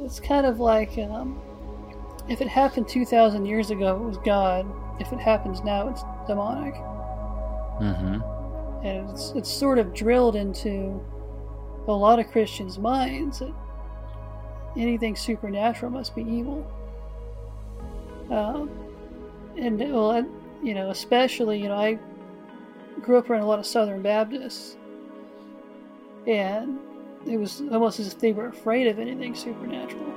it's kind of like um, if it happened 2,000 years ago, it was God. If it happens now, it's demonic. Mm-hmm. And it's, it's sort of drilled into a lot of Christians' minds that anything supernatural must be evil. Um, and, well, you know, especially, you know, I grew up around a lot of Southern Baptists. And it was almost as if they were afraid of anything supernatural.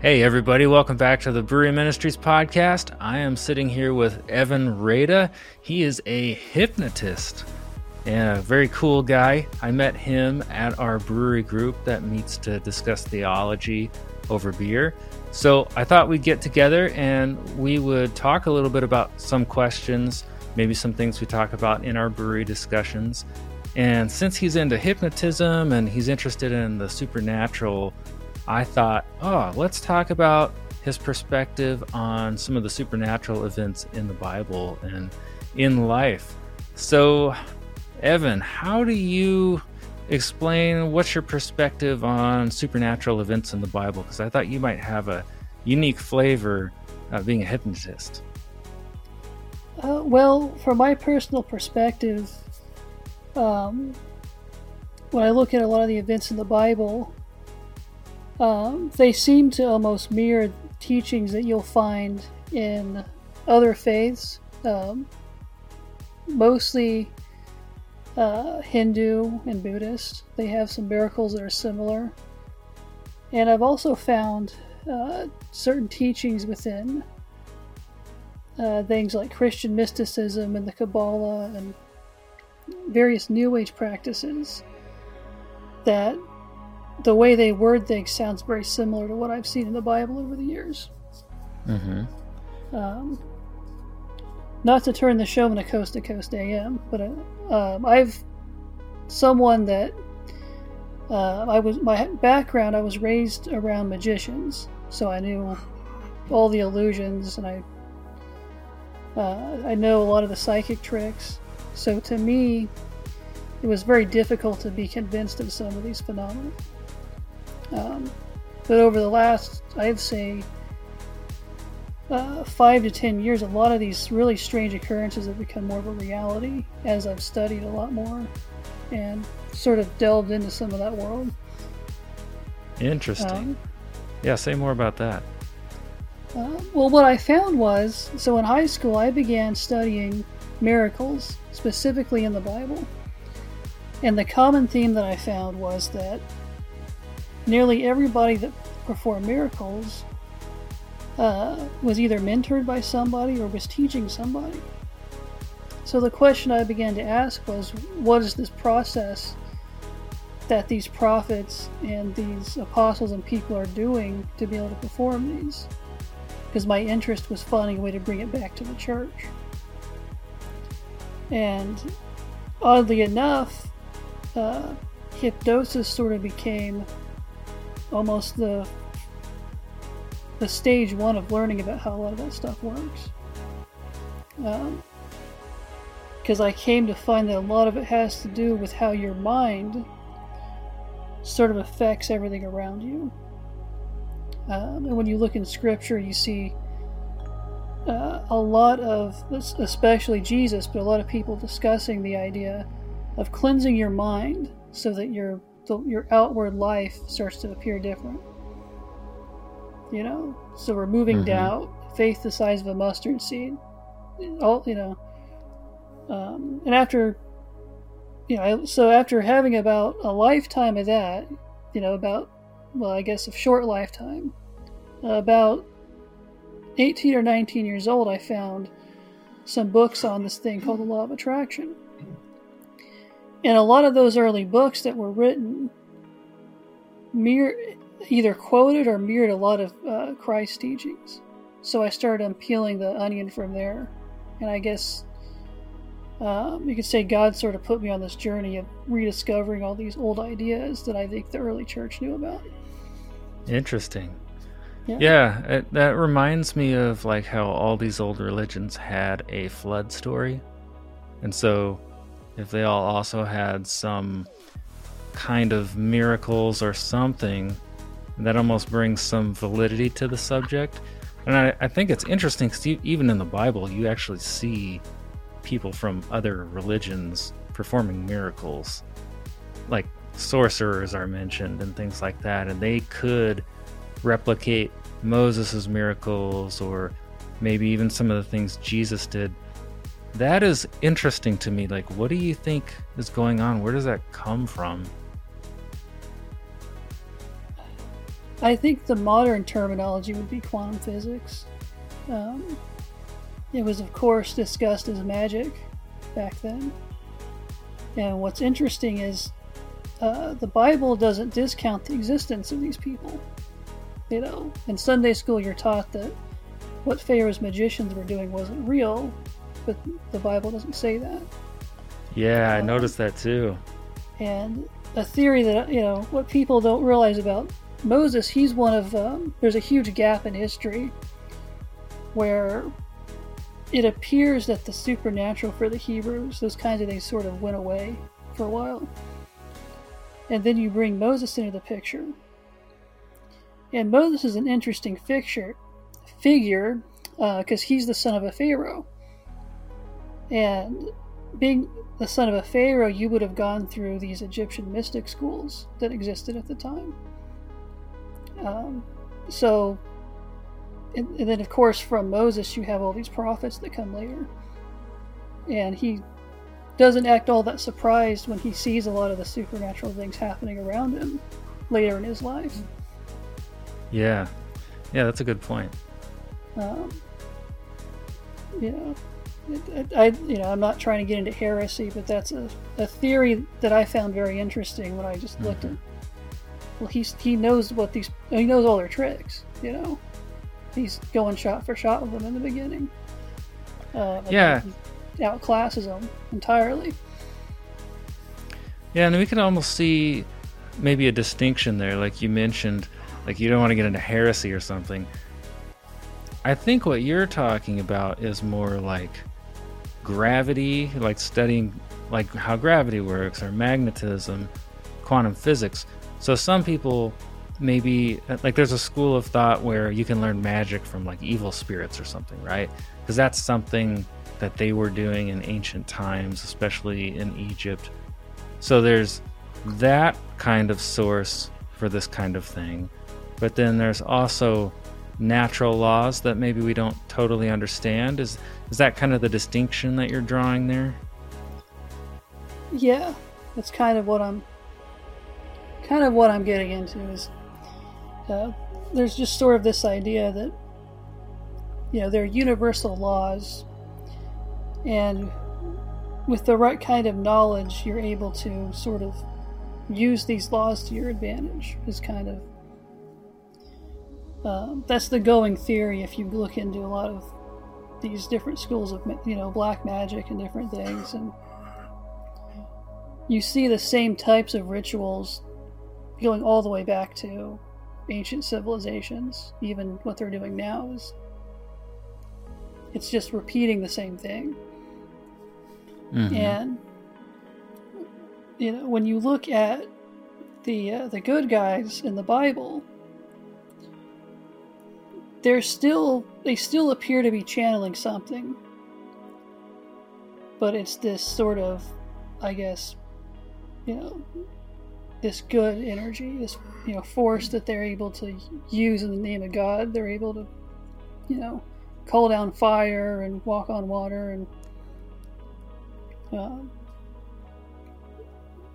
Hey, everybody, welcome back to the Brewery Ministries podcast. I am sitting here with Evan Reida. He is a hypnotist a very cool guy. I met him at our brewery group that meets to discuss theology over beer. So I thought we'd get together and we would talk a little bit about some questions, maybe some things we talk about in our brewery discussions. And since he's into hypnotism and he's interested in the supernatural, I thought, oh, let's talk about his perspective on some of the supernatural events in the Bible and in life. So, Evan, how do you explain what's your perspective on supernatural events in the Bible? Because I thought you might have a unique flavor uh, being a hypnotist. Uh, well, from my personal perspective, um, when I look at a lot of the events in the Bible, um, they seem to almost mirror teachings that you'll find in other faiths, um, mostly uh, Hindu and Buddhist. They have some miracles that are similar. And I've also found uh, certain teachings within uh, things like Christian mysticism and the Kabbalah and various New Age practices that the way they word things sounds very similar to what I've seen in the Bible over the years. Mm-hmm. Um, not to turn the show into coast to coast AM, but uh, um, I've someone that uh, I was my background. I was raised around magicians, so I knew all the illusions, and I uh, I know a lot of the psychic tricks. So to me, it was very difficult to be convinced of some of these phenomena. Um, but over the last, I'd say, uh, five to ten years, a lot of these really strange occurrences have become more of a reality as I've studied a lot more and sort of delved into some of that world. Interesting. Um, yeah, say more about that. Uh, well, what I found was so in high school, I began studying miracles, specifically in the Bible. And the common theme that I found was that nearly everybody that performed miracles uh, was either mentored by somebody or was teaching somebody. So the question I began to ask was what is this process that these prophets and these apostles and people are doing to be able to perform these? Because my interest was finding a way to bring it back to the church. And oddly enough, uh, hypnosis sort of became almost the the stage one of learning about how a lot of that stuff works. Because um, I came to find that a lot of it has to do with how your mind sort of affects everything around you. Um, and when you look in scripture, you see uh, a lot of, especially Jesus, but a lot of people discussing the idea of cleansing your mind so that your the, your outward life starts to appear different. You know, so removing mm-hmm. doubt, faith the size of a mustard seed, all you know, um, and after, you know, so after having about a lifetime of that, you know, about well, I guess a short lifetime, uh, about 18 or 19 years old, I found some books on this thing called the Law of Attraction. And a lot of those early books that were written mirror, either quoted or mirrored a lot of uh, Christ teachings. So I started unpeeling the onion from there. And I guess um, you could say God sort of put me on this journey of rediscovering all these old ideas that I think the early church knew about. Interesting. Yeah, yeah it, that reminds me of like how all these old religions had a flood story. And so if they all also had some kind of miracles or something that almost brings some validity to the subject. And I, I think it's interesting because even in the Bible, you actually see people from other religions performing miracles. Like sorcerers are mentioned and things like that. And they could replicate Moses' miracles or maybe even some of the things Jesus did. That is interesting to me. Like, what do you think is going on? Where does that come from? I think the modern terminology would be quantum physics. Um, it was, of course, discussed as magic back then. And what's interesting is uh, the Bible doesn't discount the existence of these people. You know, in Sunday school, you're taught that what Pharaoh's magicians were doing wasn't real, but the Bible doesn't say that. Yeah, I um, noticed that too. And a theory that, you know, what people don't realize about Moses, he's one of, um, there's a huge gap in history where it appears that the supernatural for the Hebrews, those kinds of things sort of went away for a while. And then you bring Moses into the picture. And Moses is an interesting figure, figure because uh, he's the son of a Pharaoh. And being the son of a Pharaoh, you would have gone through these Egyptian mystic schools that existed at the time. Um, so, and, and, then of course from Moses you have all these prophets that come later, and he doesn't act all that surprised when he sees a lot of the supernatural things happening around him later in his life. Yeah, yeah, that's a good point. Um, you know, I, you know, I'm not trying to get into heresy, but that's a, a theory that I found very interesting when I just mm-hmm. looked at well, he's he knows what these he knows all their tricks. You know, he's going shot for shot with them in the beginning. Uh, yeah, outclasses them entirely. Yeah, and we can almost see maybe a distinction there, like you mentioned, like you don't want to get into heresy or something. I think what you're talking about is more like gravity, like studying like how gravity works or magnetism, quantum physics. So some people maybe like there's a school of thought where you can learn magic from like evil spirits or something, right? Because that's something that they were doing in ancient times, especially in Egypt. So there's that kind of source for this kind of thing. But then there's also natural laws that maybe we don't totally understand. Is is that kind of the distinction that you're drawing there? Yeah, that's kind of what I'm kind of what I'm getting into is uh, there's just sort of this idea that you know there are universal laws, and with the right kind of knowledge, you're able to sort of use these laws to your advantage. Is kind of uh, that's the going theory if you look into a lot of these different schools of you know black magic and different things and you see the same types of rituals going all the way back to ancient civilizations, even what they're doing now is it's just repeating the same thing. Mm-hmm. And you know, when you look at the uh, the good guys in the Bible, they're still they still appear to be channeling something, but it's this sort of, I guess, you know, this good energy, this you know force that they're able to use in the name of God. They're able to, you know, call down fire and walk on water and. Uh,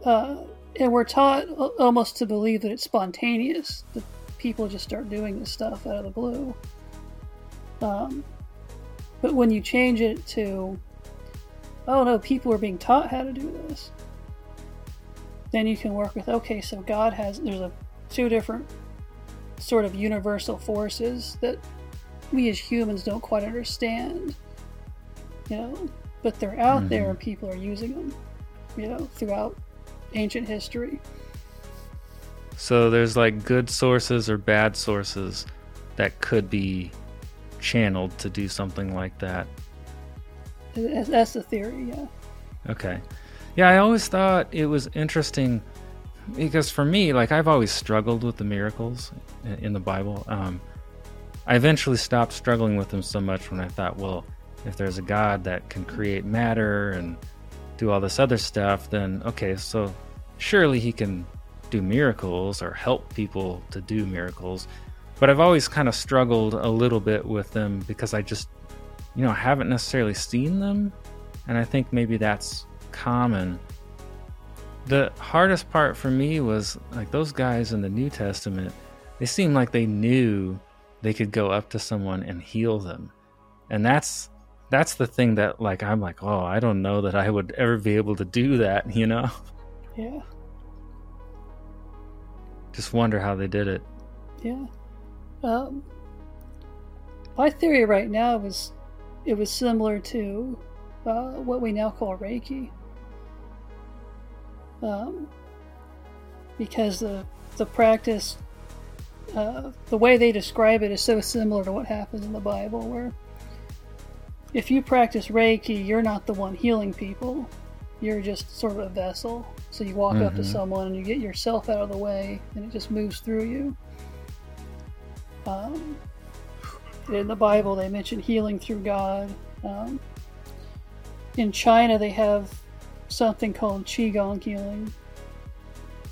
uh, and we're taught almost to believe that it's spontaneous, that people just start doing this stuff out of the blue. Um, but when you change it to, oh no, people are being taught how to do this, then you can work with okay so god has there's a two different sort of universal forces that we as humans don't quite understand you know but they're out mm-hmm. there and people are using them you know throughout ancient history so there's like good sources or bad sources that could be channeled to do something like that. That's the theory, yeah. Okay. Yeah, I always thought it was interesting because for me, like I've always struggled with the miracles in the Bible. Um, I eventually stopped struggling with them so much when I thought, well, if there's a God that can create matter and do all this other stuff, then okay, so surely he can do miracles or help people to do miracles. But I've always kind of struggled a little bit with them because I just, you know, haven't necessarily seen them. And I think maybe that's common. The hardest part for me was like those guys in the New Testament, they seemed like they knew they could go up to someone and heal them. And that's that's the thing that like I'm like, oh, I don't know that I would ever be able to do that, you know? Yeah. Just wonder how they did it. Yeah. Um, my theory right now was it was similar to uh, what we now call Reiki. Um, because the the practice, uh, the way they describe it, is so similar to what happens in the Bible, where if you practice Reiki, you're not the one healing people. You're just sort of a vessel. So you walk mm-hmm. up to mm-hmm. someone and you get yourself out of the way, and it just moves through you. Um, in the Bible, they mention healing through God. Um, in China, they have something called Qigong healing,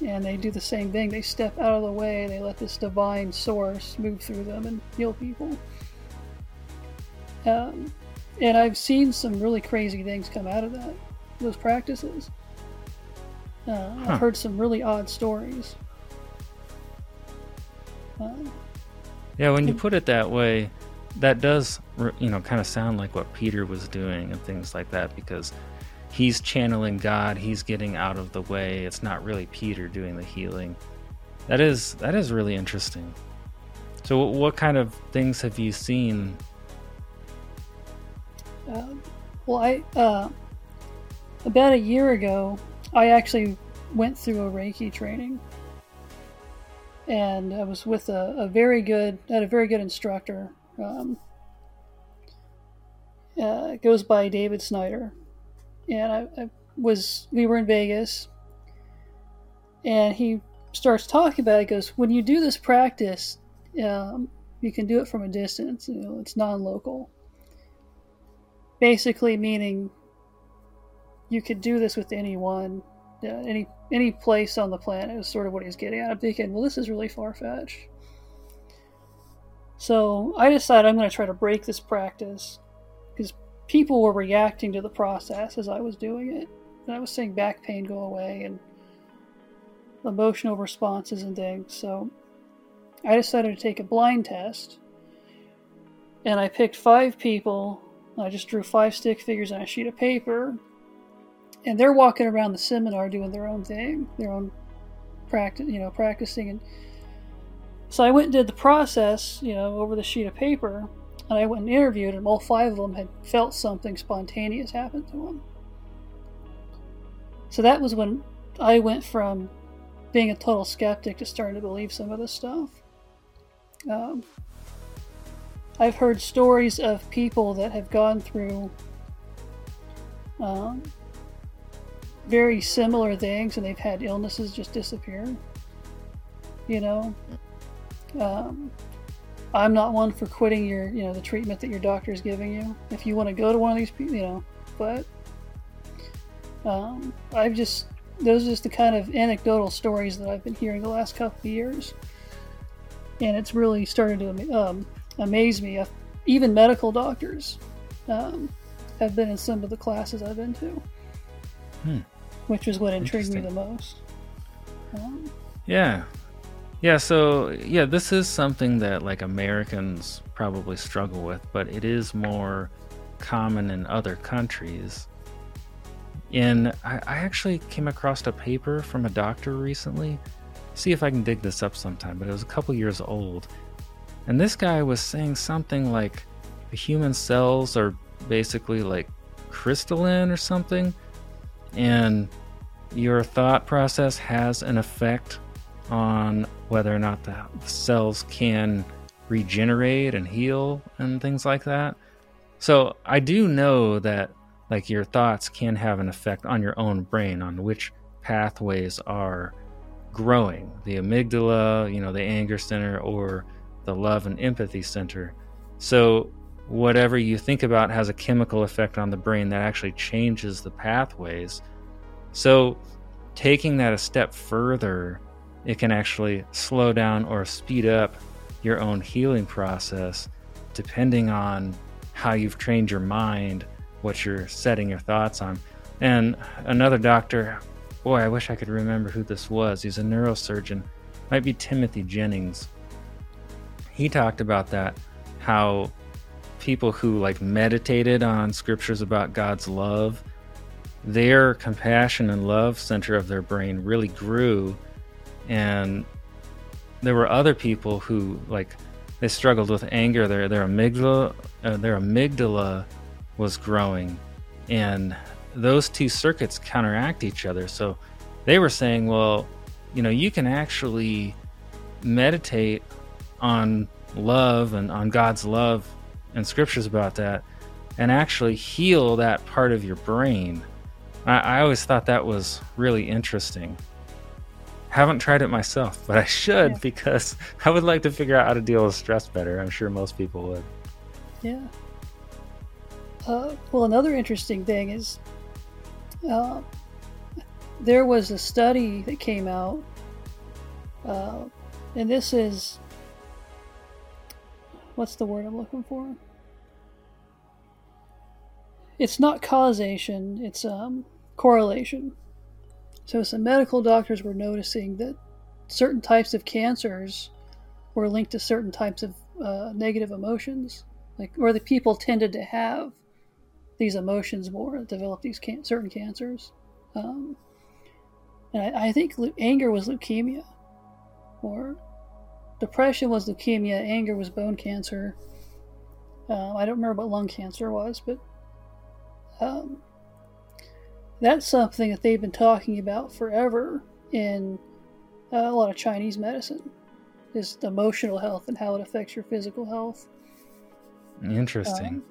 and they do the same thing. They step out of the way, they let this divine source move through them and heal people. Um, and I've seen some really crazy things come out of that, those practices. Uh, huh. I've heard some really odd stories. Uh, yeah, when you put it that way, that does, you know, kind of sound like what Peter was doing and things like that because he's channeling God, he's getting out of the way. It's not really Peter doing the healing. That is that is really interesting. So, what kind of things have you seen uh, well, I uh, about a year ago, I actually went through a Reiki training, and I was with a, a very good, had a very good instructor. Um, uh, goes by David Snyder, and I, I was we were in Vegas, and he starts talking about it. He goes, when you do this practice, um, you can do it from a distance. You know, it's non-local basically meaning you could do this with anyone, uh, any any place on the planet is sort of what he's getting at. I'm thinking, well, this is really far fetched. So I decided I'm going to try to break this practice because people were reacting to the process as I was doing it. And I was seeing back pain go away and emotional responses and things. So I decided to take a blind test. And I picked five people I just drew five stick figures on a sheet of paper, and they're walking around the seminar doing their own thing, their own practice, you know, practicing. And so I went and did the process, you know, over the sheet of paper, and I went and interviewed them. All five of them had felt something spontaneous happen to them. So that was when I went from being a total skeptic to starting to believe some of this stuff. Um, I've heard stories of people that have gone through um, very similar things and they've had illnesses just disappear. You know, um, I'm not one for quitting your, you know, the treatment that your doctor is giving you. If you want to go to one of these people, you know, but um, I've just, those are just the kind of anecdotal stories that I've been hearing the last couple of years. And it's really started to um, amaze me. Even medical doctors um, have been in some of the classes I've been to, hmm. which is what intrigued me the most. Um, yeah, yeah. So yeah, this is something that like Americans probably struggle with, but it is more common in other countries. And I, I actually came across a paper from a doctor recently. See if I can dig this up sometime, but it was a couple years old and this guy was saying something like the human cells are basically like crystalline or something, and your thought process has an effect on whether or not the cells can regenerate and heal and things like that. So I do know that like your thoughts can have an effect on your own brain on which pathways are growing the amygdala, you know, the anger center, or the love and empathy center. So, whatever you think about has a chemical effect on the brain that actually changes the pathways. So, taking that a step further, it can actually slow down or speed up your own healing process depending on how you've trained your mind, what you're setting your thoughts on. And another doctor, boy, I wish I could remember who this was. He's a neurosurgeon, might be Timothy Jennings. He talked about that, how people who like meditated on scriptures about God's love, their compassion and love center of their brain really grew. And there were other people who like they struggled with anger. Their their amygdala uh, their amygdala was growing, and those two circuits counteract each other. So they were saying, well, you know, you can actually meditate on love and on God's love and scriptures about that and actually heal that part of your brain. I, I always thought that was really interesting. Haven't tried it myself, but I should yeah. because I would like to figure out how to deal with stress better. I'm sure most people would. Yeah. Uh, well, another interesting thing is uh, there was a study that came out, uh, and this is what's the word I'm looking for? It's not causation, it's um, correlation. So, some medical doctors were noticing that certain types of cancers were linked to certain types of uh, negative emotions, like or the people tended to have these emotions more, develop these can- certain cancers. Um, and I, I think le- anger was leukemia, or depression was leukemia, anger was bone cancer. Uh, I don't remember what lung cancer was, but um, that's something that they've been talking about forever in uh, a lot of Chinese medicine is emotional health and how it affects your physical health. Interesting. Um,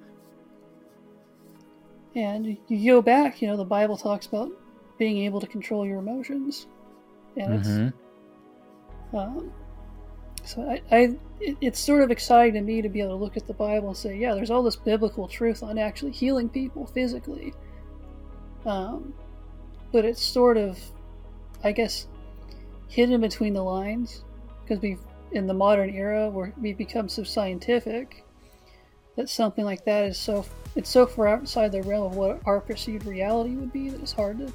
and you go back, you know, the Bible talks about being able to control your emotions, and mm-hmm. it's um, so I, I it, it's sort of exciting to me to be able to look at the Bible and say, yeah, there's all this biblical truth on actually healing people physically, um, but it's sort of, I guess, hidden between the lines because we've in the modern era where we've become so scientific that something like that is so it's so far outside the realm of what our perceived reality would be that it's hard to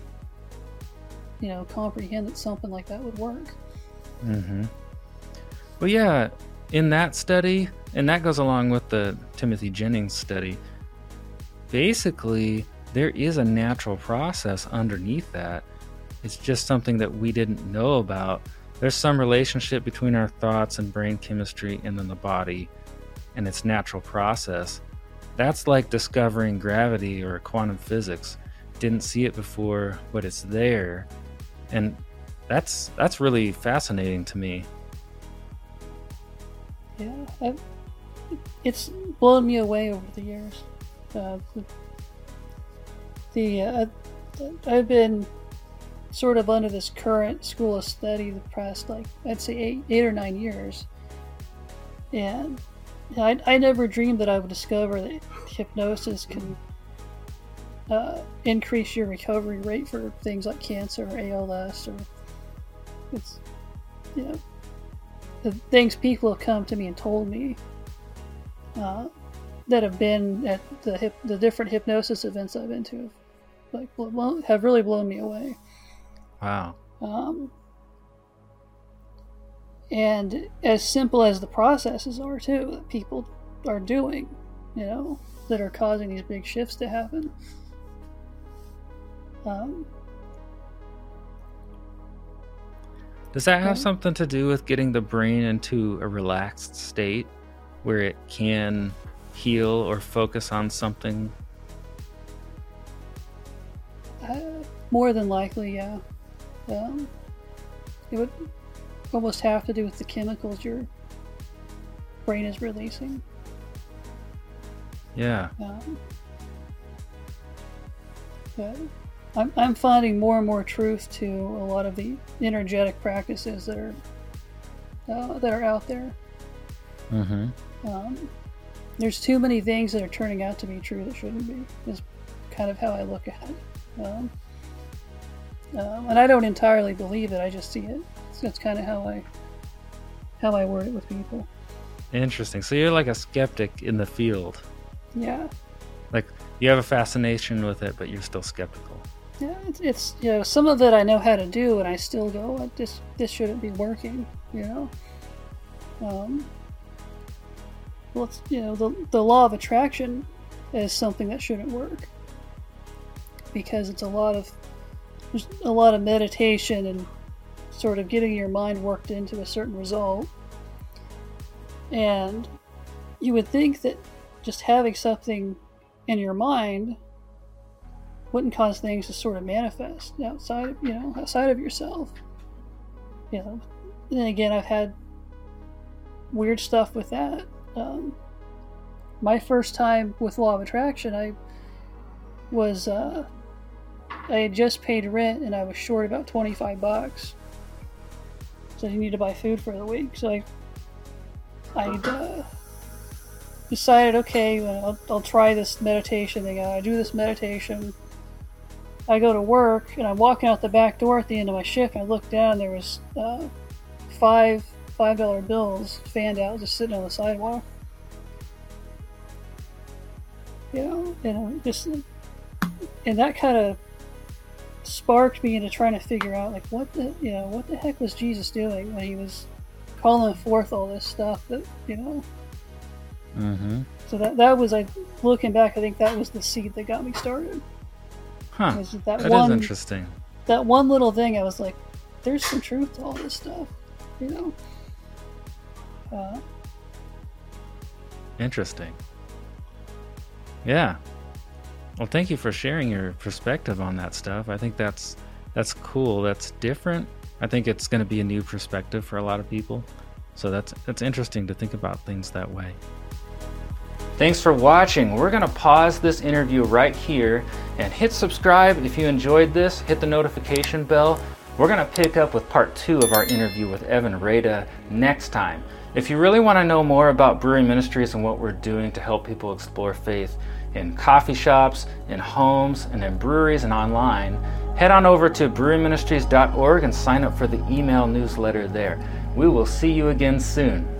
you know comprehend that something like that would work. Mm-hmm. Well yeah in that study and that goes along with the timothy jennings study basically there is a natural process underneath that it's just something that we didn't know about there's some relationship between our thoughts and brain chemistry and then the body and its natural process. That's like discovering gravity or quantum physics. Didn't see it before, but it's there. And that's that's really fascinating to me. Yeah, I've, it's blown me away over the years. Uh, the, uh, I've been sort of under this current school of study the past like I'd say eight eight or nine years, and I, I never dreamed that I would discover that hypnosis can uh, increase your recovery rate for things like cancer or ALS or it's you know the things people have come to me and told me uh, that have been at the hip, the different hypnosis events I've been to like have really blown me away. Wow. Um, and as simple as the processes are too that people are doing you know that are causing these big shifts to happen um, does that have something to do with getting the brain into a relaxed state where it can heal or focus on something more than likely yeah um, it would almost have to do with the chemicals you're brain is releasing. Yeah. Um, but I'm, I'm finding more and more truth to a lot of the energetic practices that are uh, that are out there. Mm-hmm. Um, there's too many things that are turning out to be true that shouldn't be. Is kind of how I look at it. Um, um, and I don't entirely believe it. I just see it. So that's kind of how I how I word it with people. Interesting. So you're like a skeptic in the field. Yeah. Like you have a fascination with it, but you're still skeptical. Yeah, it's, it's you know some of it I know how to do, and I still go, this this shouldn't be working. You know. Um, well, it's, you know the the law of attraction is something that shouldn't work because it's a lot of there's a lot of meditation and sort of getting your mind worked into a certain result. And you would think that just having something in your mind wouldn't cause things to sort of manifest outside, you know, outside of yourself. You know, and again, I've had weird stuff with that. Um, my first time with law of attraction, I was uh, I had just paid rent and I was short about twenty five bucks, so I need to buy food for the week. So I I uh, decided, okay, well, I'll, I'll try this meditation thing. I do this meditation. I go to work and I'm walking out the back door at the end of my shift. And I look down and there was uh, five five dollar bills fanned out, just sitting on the sidewalk. You know, and just and that kind of sparked me into trying to figure out like what the you know what the heck was Jesus doing when he was calling forth all this stuff that you know. Mm-hmm. So that that was like looking back, I think that was the seed that got me started. Huh. Was that, That one is interesting. that one little thing? I was like, there's some truth to all this stuff, you know. Uh, Interesting. Yeah. Well, thank you for sharing your perspective on that stuff. I think that's that's cool. That's different. I think it's going to be a new perspective for a lot of people. So that's that's interesting to think about things that way. Thanks for watching. We're going to pause this interview right here and hit subscribe if you enjoyed this. Hit the notification bell. We're going to pick up with part two of our interview with Evan Reida next time. If you really want to know more about Brewery Ministries and what we're doing to help people explore faith in coffee shops, in homes, and in breweries and online, head on over to breweryministries.org and sign up for the email newsletter there. We will see you again soon.